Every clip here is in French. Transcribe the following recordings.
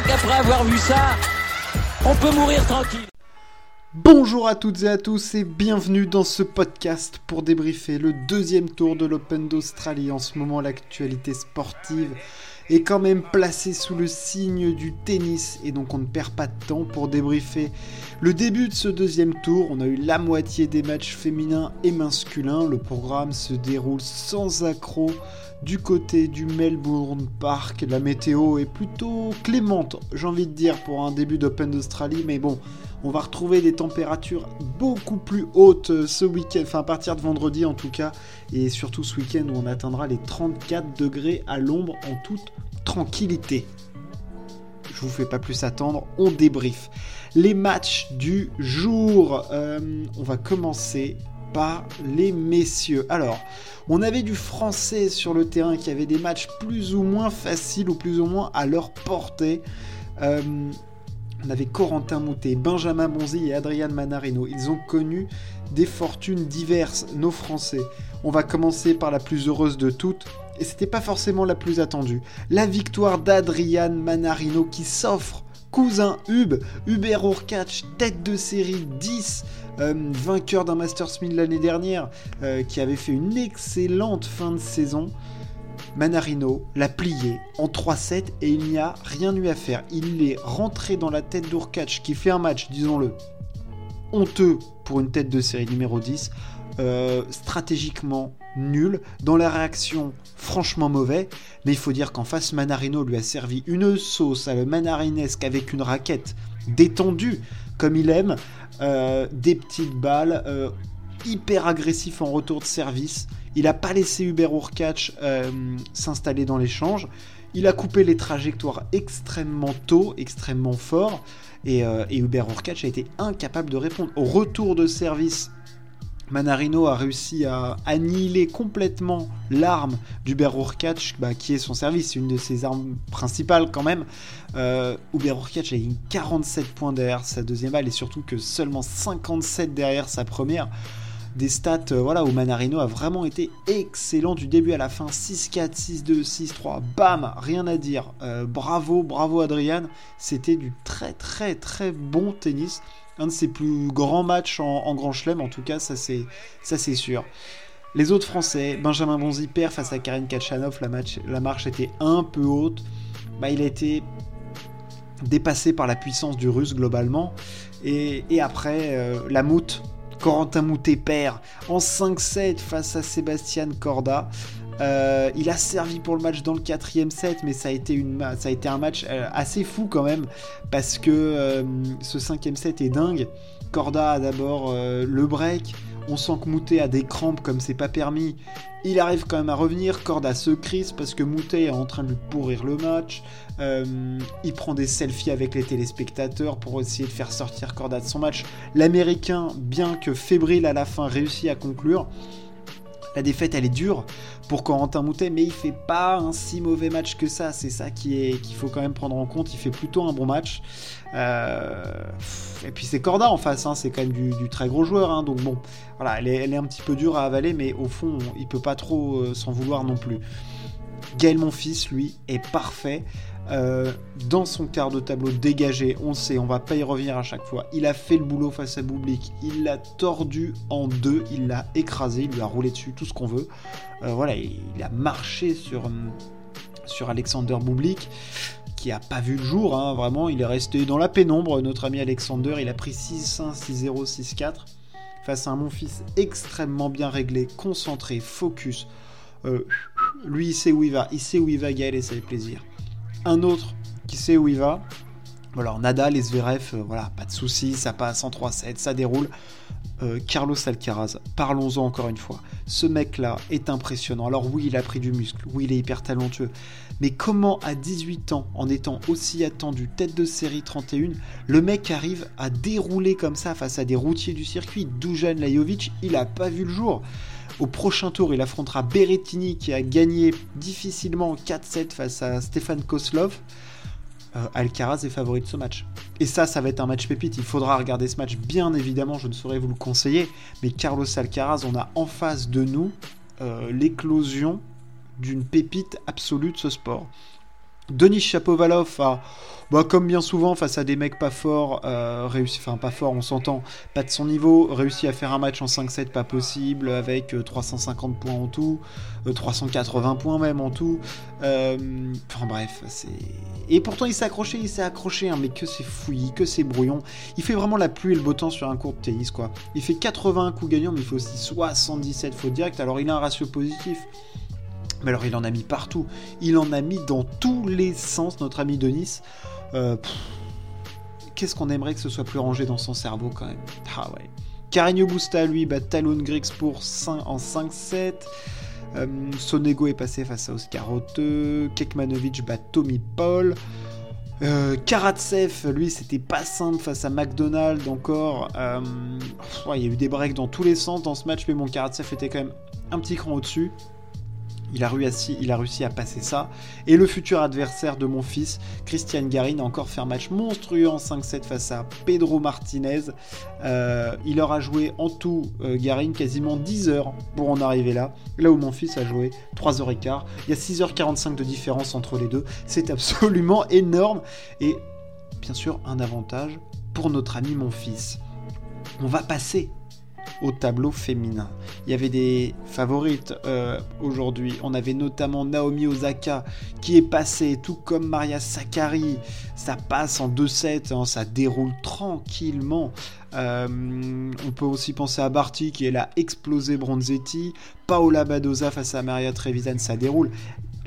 crois qu'après avoir vu ça, on peut mourir tranquille. Bonjour à toutes et à tous et bienvenue dans ce podcast pour débriefer le deuxième tour de l'Open d'Australie. En ce moment, l'actualité sportive est quand même placée sous le signe du tennis et donc on ne perd pas de temps pour débriefer le début de ce deuxième tour. On a eu la moitié des matchs féminins et masculins. Le programme se déroule sans accroc du côté du Melbourne Park. La météo est plutôt clémente, j'ai envie de dire, pour un début d'Open d'Australie, mais bon. On va retrouver des températures beaucoup plus hautes ce week-end, enfin à partir de vendredi en tout cas, et surtout ce week-end où on atteindra les 34 degrés à l'ombre en toute tranquillité. Je vous fais pas plus attendre, on débrief. Les matchs du jour, euh, on va commencer par les messieurs. Alors, on avait du français sur le terrain qui avait des matchs plus ou moins faciles ou plus ou moins à leur portée. Euh, on avait Corentin Moutet, Benjamin Bonzi et Adrian Manarino. Ils ont connu des fortunes diverses, nos Français. On va commencer par la plus heureuse de toutes, et c'était pas forcément la plus attendue. La victoire d'Adrian Manarino qui s'offre cousin Hub, Hubert Urkach, tête de série 10, euh, vainqueur d'un Masters 1000 l'année dernière, euh, qui avait fait une excellente fin de saison. Manarino l'a plié en 3-7 et il n'y a rien eu à faire. Il est rentré dans la tête d'Urkach qui fait un match, disons-le, honteux pour une tête de série numéro 10, euh, stratégiquement nul, dans la réaction franchement mauvais, mais il faut dire qu'en face Manarino lui a servi une sauce à le manarinesque avec une raquette détendue comme il aime, euh, des petites balles, euh, hyper agressif en retour de service, il n'a pas laissé Hubert Urkach euh, s'installer dans l'échange. Il a coupé les trajectoires extrêmement tôt, extrêmement fort. Et, euh, Hubert a été incapable de répondre. Au retour de service, Manarino a réussi à annihiler complètement l'arme d'Hubert Urkach, bah, qui est son service, une de ses armes principales quand même. Euh, a eu 47 points derrière sa deuxième balle et surtout que seulement 57 derrière sa première des stats euh, voilà, où Manarino a vraiment été excellent du début à la fin. 6-4, 6-2, 6-3, bam, rien à dire. Euh, bravo, bravo Adrian. C'était du très très très bon tennis. Un de ses plus grands matchs en, Grand Chelem, en tout cas, ça c'est, sûr. Les autres Français, Benjamin Bonzi perd face à Karine Kachanov, la marche était un peu haute. Bah, il a été dépassé par la puissance du russe globalement. Et, après, euh, la moute Corentin Moutet perd en 5-7 face à Sébastien Corda. Euh, il a servi pour le match dans le quatrième set, mais ça a été, un match euh, assez fou quand même, parce que euh, ce cinquième set est dingue. Corda a d'abord le break, on sent que Moutet a des crampes comme c'est pas permis. Il arrive quand même à revenir, Corda se crise parce que Moutet est en train de lui pourrir le match. Il prend des selfies avec les téléspectateurs pour essayer de faire sortir Corda de son match. L'Américain, bien que fébrile à la fin, réussit à conclure. La défaite, elle est dure pour Corentin Moutet, mais il fait pas un si mauvais match que ça. C'est ça qui est qu'il faut quand même prendre en compte. Il fait plutôt un bon match. Euh, et puis c'est Corda en face, hein. c'est quand même du, très gros joueur. Hein. donc bon, voilà, elle est, un petit peu dure à avaler, mais au fond, il peut pas trop euh, s'en vouloir non plus. Gaël Monfils, lui, est parfait. Euh, dans son quart de tableau dégagé, on sait, on va pas y revenir à chaque fois. Il a fait le boulot face à Bublik, il l'a tordu en deux, il l'a écrasé, il lui a roulé dessus, tout ce qu'on veut. Euh, voilà, il, a marché sur, euh, Alexander Bublik, qui a pas vu le jour, hein, vraiment, il est resté dans la pénombre. Notre ami Alexander, il a pris 6-1, 6-0, 6-4 face à un mon fils extrêmement bien réglé, concentré, focus. Lui, il sait où il va, il sait où il va, Gaël, et ça fait plaisir un autre qui sait où il va. Alors Nadal et Zverev, euh, voilà, pas de soucis, ça passe en 3-7, ça déroule. Euh, Carlos Alcaraz, parlons-en encore une fois. Ce mec-là est impressionnant. Alors oui, il a pris du muscle, oui, il est hyper talentueux. Mais comment à 18 ans, en étant aussi attendu, tête de série 31, le mec arrive à dérouler comme ça face à des routiers du circuit? Dujan Lajovic, il a pas vu le jour. Au prochain tour, il affrontera Berrettini qui a gagné difficilement 4-7 face à Stéphane Koslov. Euh, Alcaraz est favori de ce match. Et ça, ça va être un match pépite. Il faudra regarder ce match, bien évidemment, je ne saurais vous le conseiller. Mais Carlos Alcaraz, on a en face de nous euh, l'éclosion d'une pépite absolue de ce sport. Denis Chapovalov a bah, comme bien souvent, face à des mecs pas forts, euh, réussi, enfin pas forts, on s'entend, pas de son niveau, réussi à faire un match en 5-7 pas possible, avec 350 euh, points en tout, 380 euh, points même en tout. enfin bref, c'est. Et pourtant il s'est accroché, il s'est accroché, hein, mais que c'est fouillis, que c'est brouillon. Il fait vraiment la pluie et le beau temps sur un court de tennis, quoi. Il fait 81 coups gagnants, mais il fait aussi 77 fautes directes, alors il a un ratio positif. Mais alors il en a mis partout. Il en a mis dans tous les sens, notre ami Denis. Euh, qu'est-ce qu'on aimerait que ce soit plus rangé dans son cerveau quand même? Ah ouais. Busta, lui, bat Talon Griggs pour 5, en 5-7. Euh, Sonego est passé face à Oscar Ote. Kekmanovic bat Tommy Paul. Euh, Karatsev, lui, c'était pas simple face à McDonald encore. Il y a eu des breaks dans tous les sens dans ce match, mais mon Karatsev était quand même un petit cran au-dessus. Il a, réussi, à passer ça. Et le futur adversaire de mon fils, Christian Garin, a encore fait un match monstrueux en 5-7 face à Pedro Martinez. Euh, il leur a joué en tout, euh, Garin, quasiment 10 heures pour en arriver là. Là où mon fils a joué 3h15. Il y a 6h45 de différence entre les deux. C'est absolument énorme. Et bien sûr, un avantage pour notre ami mon fils. On va passer au tableau féminin. Il y avait des favorites euh, aujourd'hui. On avait notamment Naomi Osaka qui est passée, tout comme Maria Sakkari. Ça passe en 2-7, hein, ça déroule tranquillement. Euh, on peut aussi penser à Barty qui est là explosé Bronzetti. Paola Badoza face à Maria Trevisan, ça déroule.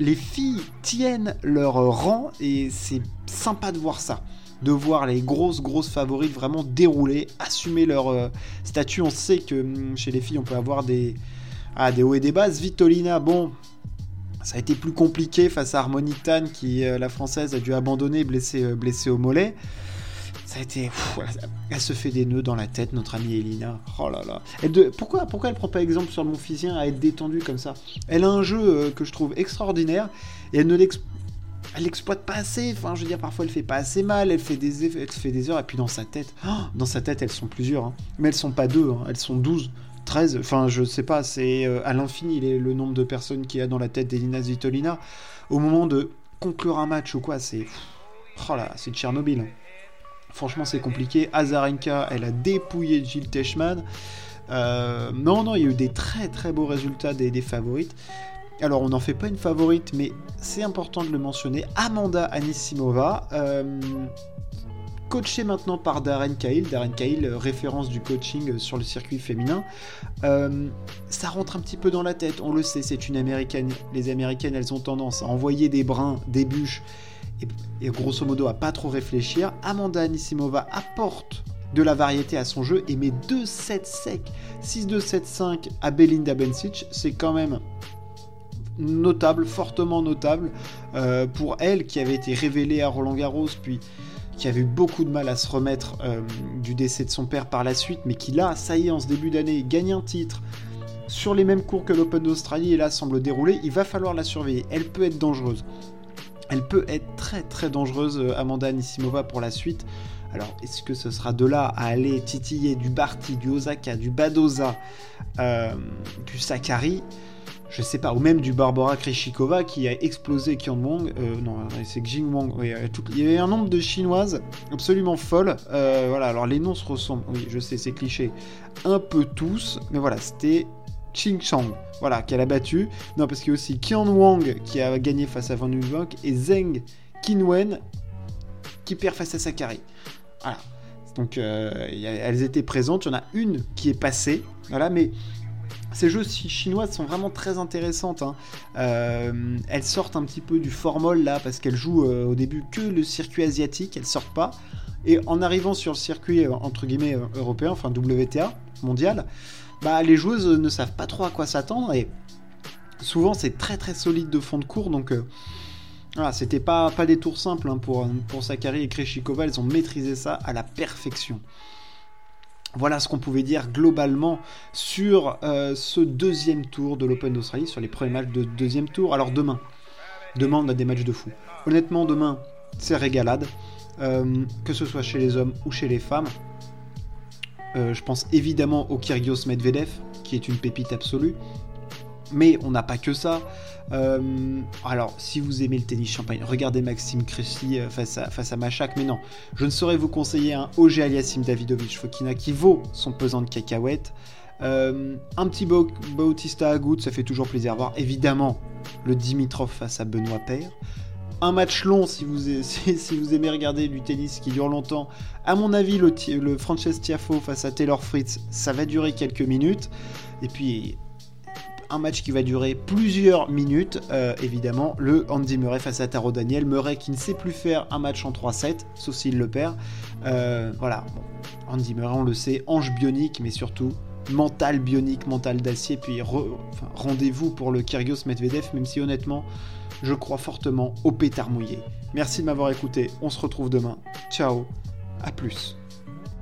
Les filles tiennent leur rang et c'est sympa de voir ça de voir les grosses, grosses favorites vraiment dérouler, assumer leur euh, statut. On sait que hum, chez les filles, on peut avoir des, ah, des hauts et des bas. Vitolina, bon, ça a été plus compliqué face à Harmonitane qui, euh, la française, a dû abandonner, blessée, euh, blessée au mollet. Ça a été. elle se fait des nœuds dans la tête, notre amie Elina. Oh là là. Elle de, pourquoi, pourquoi elle prend pas exemple sur mon physien à être détendue comme ça? Elle a un jeu que je trouve extraordinaire et elle ne l'explique elle l'exploite pas assez. Enfin, je veux dire, parfois elle fait pas assez mal, elle fait des, elle fait des heures, et puis dans sa tête, oh, dans sa tête, elles sont plusieurs. Hein. Mais elles sont pas deux, hein. elles sont douze, treize. Enfin, je sais pas, c'est euh, à l'infini le nombre de personnes qu'il y a dans la tête d'Elina Zvitolina. Au moment de conclure un match ou quoi, c'est. Oh là, c'est Tchernobyl. Hein. Franchement, c'est compliqué. Azarenka, elle a dépouillé Jill Teichmann. Euh, non, non, il y a eu des très très beaux résultats des favorites. Alors on n'en fait pas une favorite, mais c'est important de le mentionner. Amanda Anisimova, euh, coachée maintenant par Darren Cahill. Darren Cahill, euh, référence du coaching euh, sur le circuit féminin. ça rentre un petit peu dans la tête, on le sait, c'est une américaine. Les américaines, elles ont tendance à envoyer des brins, des bûches, et, grosso modo à pas trop réfléchir. Amanda Anisimova apporte de la variété à son jeu et met 2-7 secs, 6-2-7-5 à Belinda Bencic. C'est quand même notable, fortement notable, euh, pour elle qui avait été révélée à Roland Garros, puis qui avait eu beaucoup de mal à se remettre euh, du décès de son père par la suite, mais qui là, ça y est, en ce début d'année, gagne un titre sur les mêmes cours que l'Open d'Australie et là semble dérouler, il va falloir la surveiller. Elle peut être dangereuse. Elle peut être très très dangereuse, euh, Amanda Anisimova, pour la suite. Alors, est-ce que ce sera de là à aller titiller du Barty, du Osaka, du Badoza, du Sakari je sais pas, ou même du Barbara Kreshikova qui a explosé Qian Wong, euh, non, c'est Xing Wang, il y avait un nombre de chinoises absolument folles, euh, voilà, alors les noms se ressemblent, oui, je sais, c'est cliché, un peu tous, mais voilà, c'était Ching Chang, voilà, qu'elle a battu, non, parce qu'il y a aussi Qian Wang qui a gagné face à Van Uyvank, et Zheng Qinwen qui perd face à Sakari, voilà. Donc, euh, elles étaient présentes. Il y en a une qui est passée. Voilà, mais ces jeux chinoises sont vraiment très intéressantes. Hein. Euh, elles sortent un petit peu du formol là parce qu'elles jouent euh, au début que le circuit asiatique, elles sortent pas. Et en arrivant sur le circuit euh, entre guillemets européen, enfin WTA mondial, bah les joueuses ne savent pas trop à quoi s'attendre et souvent c'est très très solide de fond de cours donc voilà, c'était pas, pas des tours simples hein, pour, pour Sakari et Kreshikova, elles ont maîtrisé ça à la perfection. Voilà ce qu'on pouvait dire globalement sur euh, ce deuxième tour de l'Open d'Australie, sur les premiers matchs de deuxième tour. Alors demain, demain on a des matchs de fou. Honnêtement, demain, c'est régalade, euh, que ce soit chez les hommes ou chez les femmes. Euh, je pense évidemment au Kyrgios Medvedev, qui est une pépite absolue. Mais on n'a pas que ça. Euh, alors, si vous aimez le tennis champagne, regardez Maxime Cressy euh, face à, face à Machak. Mais non, je ne saurais vous conseiller un OG Aliasim Davidovic Fokina qui vaut son pesant de cacahuètes. Euh, un petit Bautista à goutte, ça fait toujours plaisir à voir. Évidemment, le Dimitrov face à Benoît Paire. Un match long si vous, si, vous aimez regarder du tennis qui dure longtemps. À mon avis, le, le Frances Tiafo face à Taylor Fritz, ça va durer quelques minutes. Et puis, un match qui va durer plusieurs minutes, euh, évidemment, le Andy Murray face à Taro Daniel. Murray qui ne sait plus faire un match en 3-7, sauf s'il le perd. Euh, voilà, Andy Murray, on le sait, ange bionique, mais surtout mental bionique, mental d'acier. Puis rendez-vous pour le Kyrgios Medvedev, même si honnêtement, je crois fortement au pétard mouillé. Merci de m'avoir écouté, on se retrouve demain. Ciao, à plus.